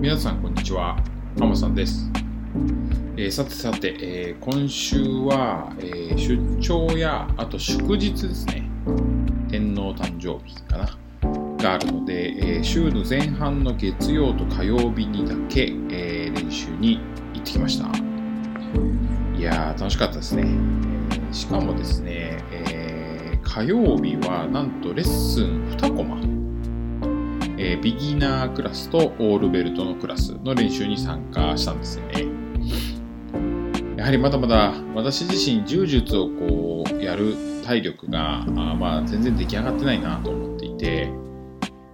皆さんこんにちは。浜さんです、えーさてさて、えー今週は、えー出張やあと祝日ですね。天皇誕生日かな。があるので、え週の前半の月曜と火曜日にだけ、え練習に行ってきました。いやー楽しかったですね、えしかもですね、え火曜日はなんとレッスン2コマえービギナークラスとオールベルトのクラスの練習に参加したんですよね。やはりまだまだ私自身柔術をこうやる体力があま全然出来上がってないなと思っていて、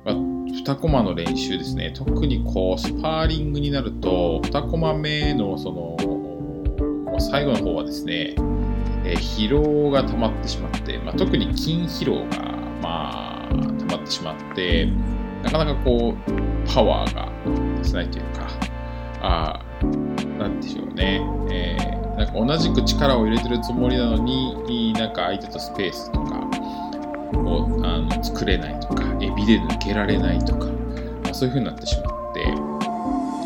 まあ、2コマの練習ですね特にこうスパーリングになると2コマ目のその最後の方はですね、え疲労が溜まってしまって、まあ、特に筋疲労がまあ溜まってしまってなかなかこう、パワーが出せないというか、あなんでしょうね、えーなんか同じく力を入れてるつもりなのに、なんか相手とスペースとかをあの作れないとか、エビで抜けられないとか、まあそういう風になってしまって、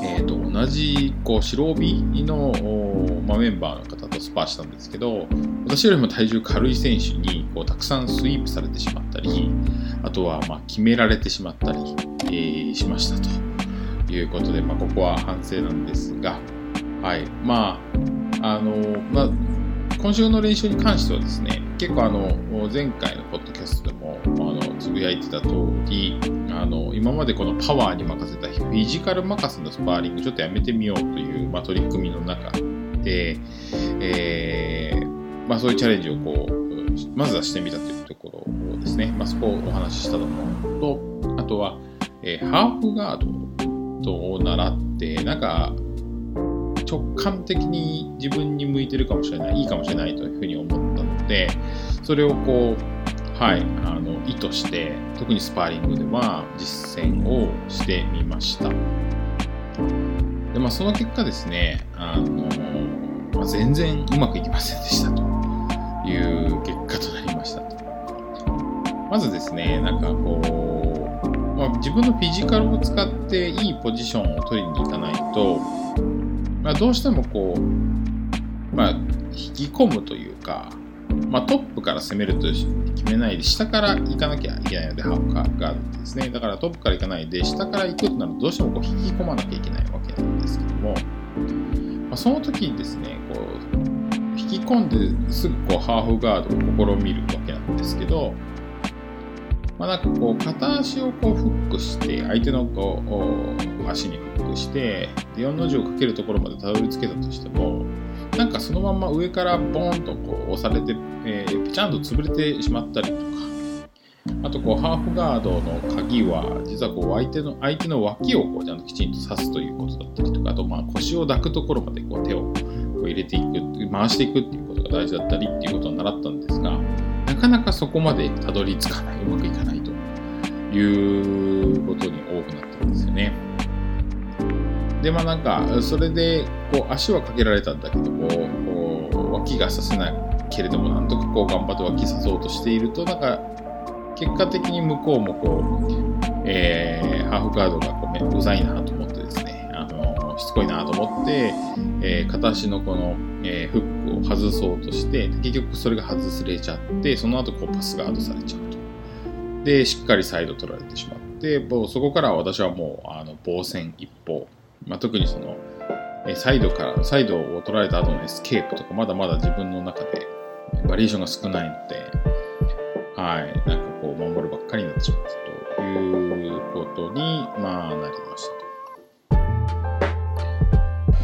えー、と同じこう白帯の、まあ、メンバーの方とスパーしたんですけど私よりも体重軽い選手にこうたくさんスイープされてしまったりとはまあ決められてしまったり、えーしましたということで、まあ、ここは反省なんですが、はい、まあ、あの、まあ、今週の練習に関してはですね、結構あの、前回のポッドキャストでも、あの、つぶやいてた通り、あの、今までこのパワーに任せたフィジカル任せのスパーリングちょっとやめてみようという、まあ、取り組みの中で、えーまあそういうチャレンジをこう、まずはしてみたというとですね、まあそこをお話ししたのと、あとは、えーハーフガードと習って、なんか、直感的に自分に向いてるかもしれない、いいかもしれないというふうに思ったので、それをこう、はい、あの、意図して、特にスパーリングでは実践をしてみました。で、まあその結果ですね、あの、まあ、全然うまくいきませんでしたという結果となりました。まずですね、なんかこう、まあ、自分のフィジカルを使っていいポジションを取りに行かないと、まあ、どうしてもこう、まあ、引き込むというか、まあ、トップから攻めると決めないで、下から行かなきゃいけないので、ハーフカーがですね。だからトップから行かないで、下から行くとなると、どうしてもこう引き込まなきゃいけないわけなんですけども、まあ、その時にですね、こう、引き込んですぐこうハーフガードを試みるわけなんですけど、まあ、なんかこう片足をこうフックして相手のこう足にフックしてで4の字をかけるところまでたどり着けたとしてもなんかそのまま上からボーンとこう押されて、えー、ピチャンと潰れてしまったりとかあとこうハーフガードの鍵は実はこう相手の相手の脇をこうちゃんときちんと刺すということだったりとかあとまあ腰を抱くところまでこう手をこう入れていく回していくっていうことが大事だったりっていうことを習ったんですがなかなかそこまでたどり着かない、うまくいかないということに多くなってるんですよね。で、まあなんか、それで、こう、足はかけられたんだけども、こう、脇がさせないけれども、なんとかこう、頑張って脇さそうとしていると、なんか、結果的に向こうもこう、えー、ハーフガードがこうめうざいなと思ってですね、あのしつこいなと思って、えー片足のこの、えーフックを外そうとして、結局それが外されちゃって、その後こうパスガードされちゃうと。で、しっかりサイド取られてしまって、もうそこから私はもう、あの、防戦一方。まあ、特にその、えサイドから、サイドを取られた後のエスケープとか、まだまだ自分の中でバリエーションが少ないので、はい、なんかこう、守るばっかりになってしまったということに、まあ、なりましたと。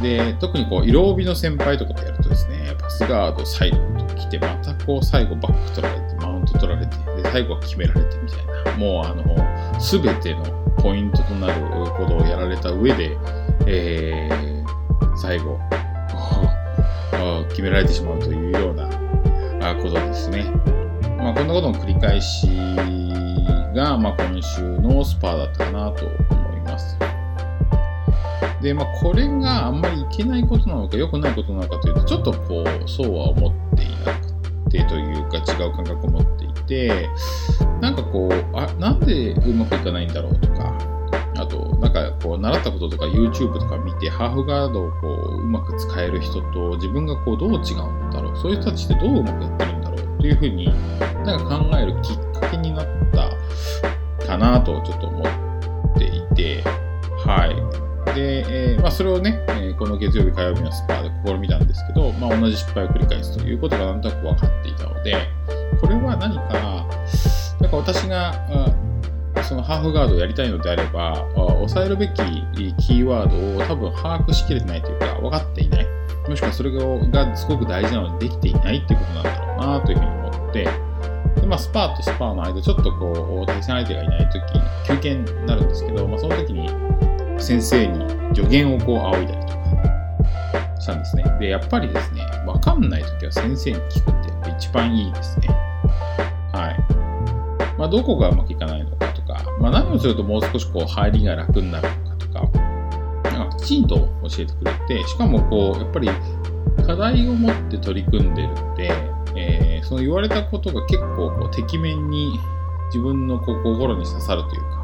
で、特にこう、色帯の先輩とかとやるとですね、パスガード、サイドと来て、またこう、最後バック取られて、マウント取られて、で、最後は決められてみたいな、もうあの、すべてのポイントとなることをやられた上で、えー、最後、決められてしまうというようなことですね。まあ、こんなことの繰り返しが、まあ、今週のスパーだったかなと思います。で、まあ、これがあんまりいけないことなのか、良くないことなのかというと、ちょっとこう、そうは思っていなくてというか、違う感覚を持っていて、なんかこう、あ、なんでうまくいかないんだろうとか、あと、なんかこう、習ったこととか YouTube とか見て、ハーフガードをこう、うまく使える人と、自分がこう、どう違うんだろう、そういう人たちってどううまくやってるんだろう、というふうに、なんか考えるきっかけになったかなと、ちょっと思っていて、はい。で、えー、まあ、それをね、えー、この月曜日、火曜日のスパーで試みたんですけど、まあ、同じ失敗を繰り返すということがなんとなく分かっていたので、これは何か、なんか私が、そのハーフガードをやりたいのであれば、抑えるべきキーワードを多分把握しきれてないというか、分かっていない。もしくはそれがすごく大事なのでできていないっていうことなんだろうなというふうに思って、でまあ、スパーとスパーの間、ちょっとこう、対戦相手がいないとき、休憩になるんですけど、まあ、その時に先生に助言をこう仰いだりとかしたんですね。で、やっぱりですね、わかんないときは先生に聞くって一番いいですね。はい。まあ、どこがうまくいかないのかとか、まあ、何をするともう少しこう入りが楽になるのかとか、なんかきちんと教えてくれて、しかもこう、やっぱり課題を持って取り組んでるんで、えー、その言われたことが結構こう、てきめんに自分のこう心に刺さるというか、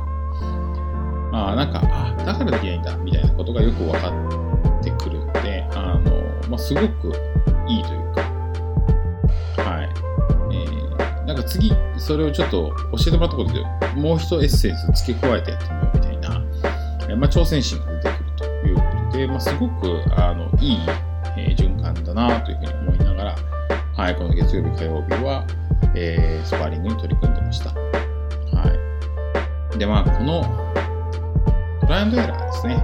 あ、なんか、あだからできないんだ、みたいなことがよく分かってくるんで、あの、まあ、すごくいいというか、はい。えー、なんか次、それをちょっと教えてもらったことで、もう一エッセンス付け加えてやってみようみたいな、え、まあ、挑戦心が出てくるということで、まあ、すごく、あの、いい、えー、循環だなというふうに思いながら、はい、この月曜日、火曜日は、えー、スパーリングに取り組んでました。はい。で、まあ、この、ライアンドエラーですね。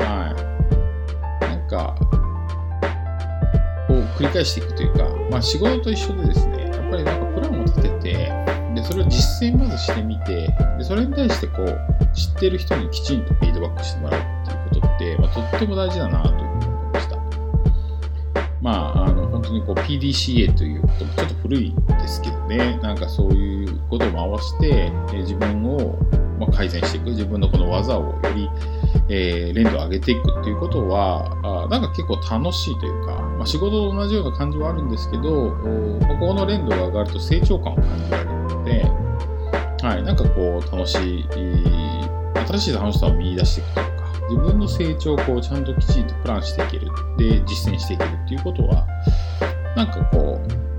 はい。なんか、こう繰り返していくというか、まあ仕事と一緒でですね、やっぱりなんかプランを立てて、で、それを実践まずしてみて、で、それに対してこう、知ってる人にきちんとフィードバックしてもらうっていうことって、まあ、とっても大事だなというふうに思いました。まあ、あの、本当にこう PDCA ということもちょっと古いですけどね、なんかそういうことも合わせて、自分をま改善していく、自分のこの技をより、えー、連度を上げていくっていうことは、あなんか結構楽しいというか、まあ、仕事と同じような感じはあるんですけど、ここの連度が上がると成長感を感じられるので、はい、なんかこう楽しい、新しい楽しさを見出していくというか、自分の成長をこうちゃんときちんとプランしていける、で、実践していけるっていうことは、なんかこう、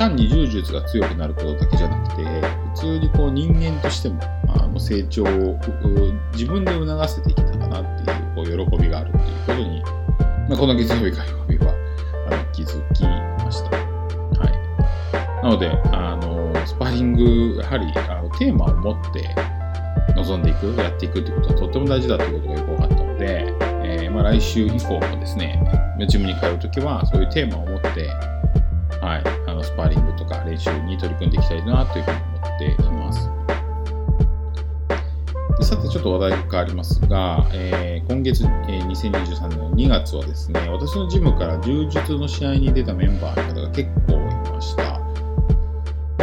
単に柔術が強くなることだけじゃなくて、普通にこう人間としても、あの成長を自分で促せていけたかなっていうこう喜びがあるっていうことに、まあ、この月曜日、火曜日はあの気づきました。はい。なので、あの、スパリング、やはりあのテーマを持って臨んでいく、やっていくってことはとっても大事だということがよく分かったので、えー、まあ、来週以降もですね、ジムに通うときはそういうテーマを持って、はい、のスパーリングとか練習に取り組んでいきたいなというふうに思っています。でさて、ちょっと話題が変わりますが、えー、今月、えー、2023年の2月はですね、私のジムから柔術の試合に出たメンバーの方が結構。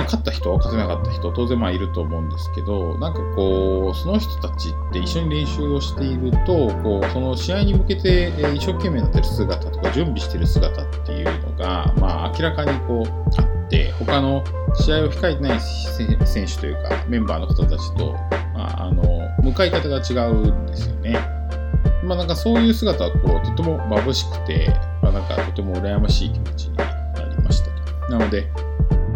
勝った人、勝てなかった人、当然まあいると思うんですけど、なんかこう、その人たちって一緒に練習をしていると、こう、その試合に向けて一生懸命なってる姿とか、準備してる姿っていうのが、まあ明らかにこう、あって、他の試合を控えてない選手というか、メンバーの方たちと、まあ、あの、向かい方が違うんですよね。まあなんかそういう姿はこうとても眩しくて、まあなんかとても羨ましい気持ちになりましたと。なので、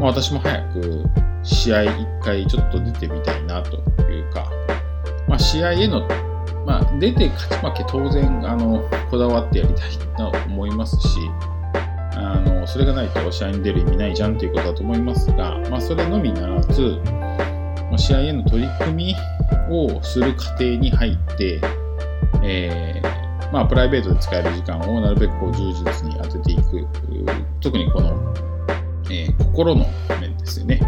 まあ私も早く試合一回ちょっと出てみたいなというか、まあ試合への、まあ出て勝ち負け当然あのこだわってやりたいと思いますし、あのそれがないと試合に出る意味ないじゃんということだと思いますが、まあそれのみならず、まあ、試合への取り組みをする過程に入って、えー、まあ、プライベートで使える時間をなるべくこう充実に当てていく。特にこの、えー、心の面ですよね。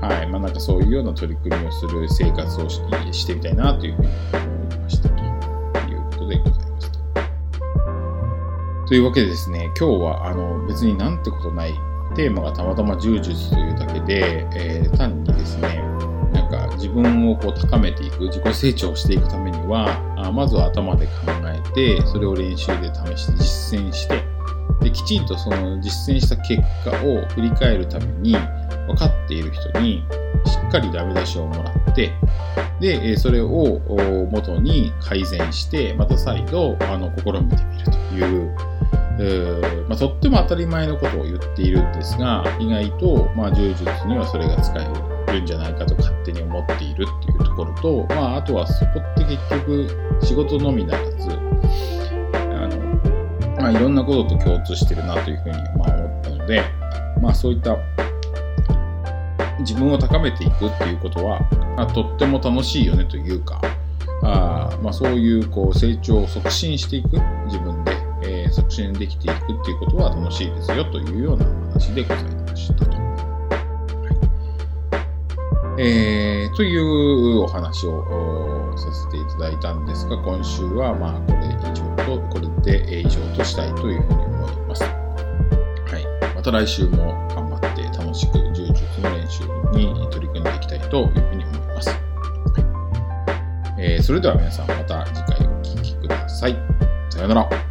はい。まあ、なんかそういうような取り組みをする生活をししてみたいなというふうに思いましたということでございました。というわけでですね、今日はあの別になんてことないテーマがたまたま柔術というだけで、えー、単にですね、なんか自分をこう高めていく自己成長していくためにはあまずは頭で考えてそれを練習で試して実践してできちんとその実践した結果を振り返るために分かっている人にしっかりダメ出しをもらってで、それを元に改善して、また再度あの試みてみるという、まあ、とっても当たり前のことを言っているんですが、意外と、まあ、柔術にはそれが使えるんじゃないかと勝手に思っているっていうところと、まあ、あとはそこって結局仕事のみならず、まあ、いろんなことと共通してるなというふうにま思ったので、まあ、そういった自分を高めていくっていうことは、まあ、とっても楽しいよねというか、あまあ、そういうこう成長を促進していく自分で、えー、促進できていくっていうことは楽しいですよというようなお話でございましたと。はいえー、というお話をさせていただいたんですが、今週はまあこれ以上と、これで以上としたいというふうに思います。はい、また来週も頑張って楽しく柔術の練習に取り組んでいきたいというふうに思います。はいえー、それでは皆さんまた次回お聴きください。さようなら。